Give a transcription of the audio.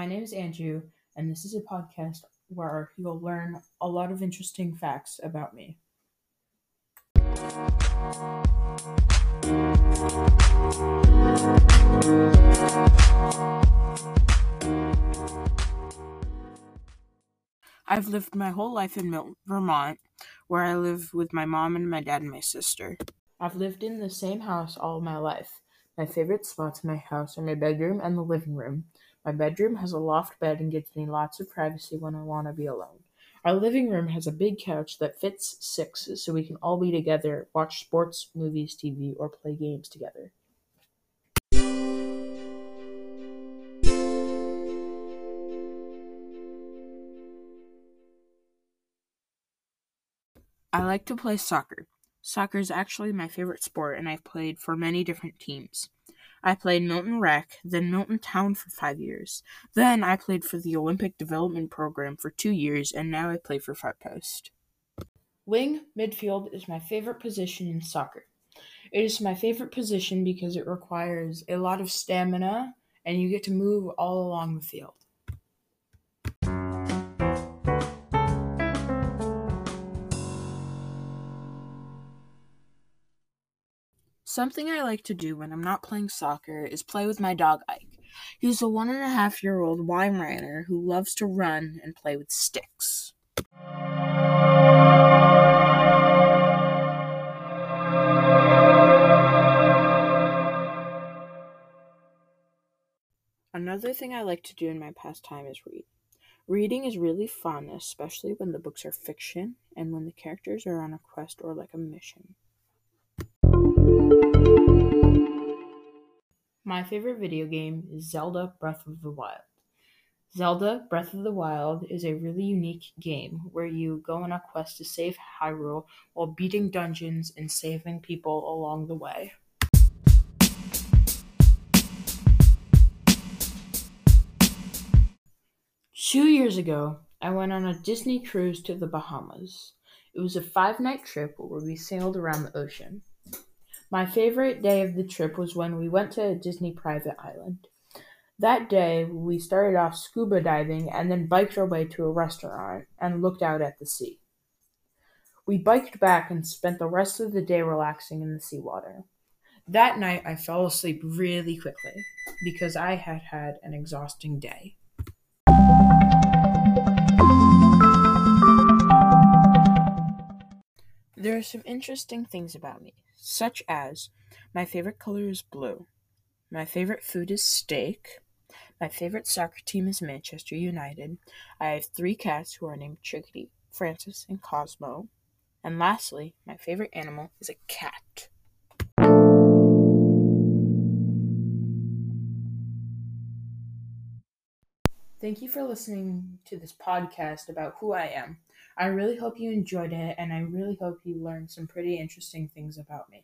My name is Andrew, and this is a podcast where you'll learn a lot of interesting facts about me. I've lived my whole life in Vermont, where I live with my mom and my dad and my sister. I've lived in the same house all my life. My favorite spots in my house are my bedroom and the living room. My bedroom has a loft bed and gives me lots of privacy when I want to be alone. Our living room has a big couch that fits six, so we can all be together, watch sports, movies, TV, or play games together. I like to play soccer. Soccer is actually my favorite sport, and I've played for many different teams. I played Milton Rec, then Milton Town for five years. Then I played for the Olympic Development Program for two years, and now I play for Far Post. Wing midfield is my favorite position in soccer. It is my favorite position because it requires a lot of stamina and you get to move all along the field. Something I like to do when I'm not playing soccer is play with my dog Ike. He's a one and a half year old Weimaraner who loves to run and play with sticks. Another thing I like to do in my pastime is read. Reading is really fun, especially when the books are fiction and when the characters are on a quest or like a mission. My favorite video game is Zelda Breath of the Wild. Zelda Breath of the Wild is a really unique game where you go on a quest to save Hyrule while beating dungeons and saving people along the way. Two years ago, I went on a Disney cruise to the Bahamas. It was a five night trip where we sailed around the ocean. My favorite day of the trip was when we went to a Disney private island. That day, we started off scuba diving and then biked our way to a restaurant and looked out at the sea. We biked back and spent the rest of the day relaxing in the seawater. That night, I fell asleep really quickly because I had had an exhausting day. There are some interesting things about me such as my favorite color is blue, my favorite food is steak, my favorite soccer team is Manchester United, I have three cats who are named Chickadee, Francis, and Cosmo, and lastly, my favorite animal is a cat. Thank you for listening to this podcast about who I am. I really hope you enjoyed it, and I really hope you learned some pretty interesting things about me.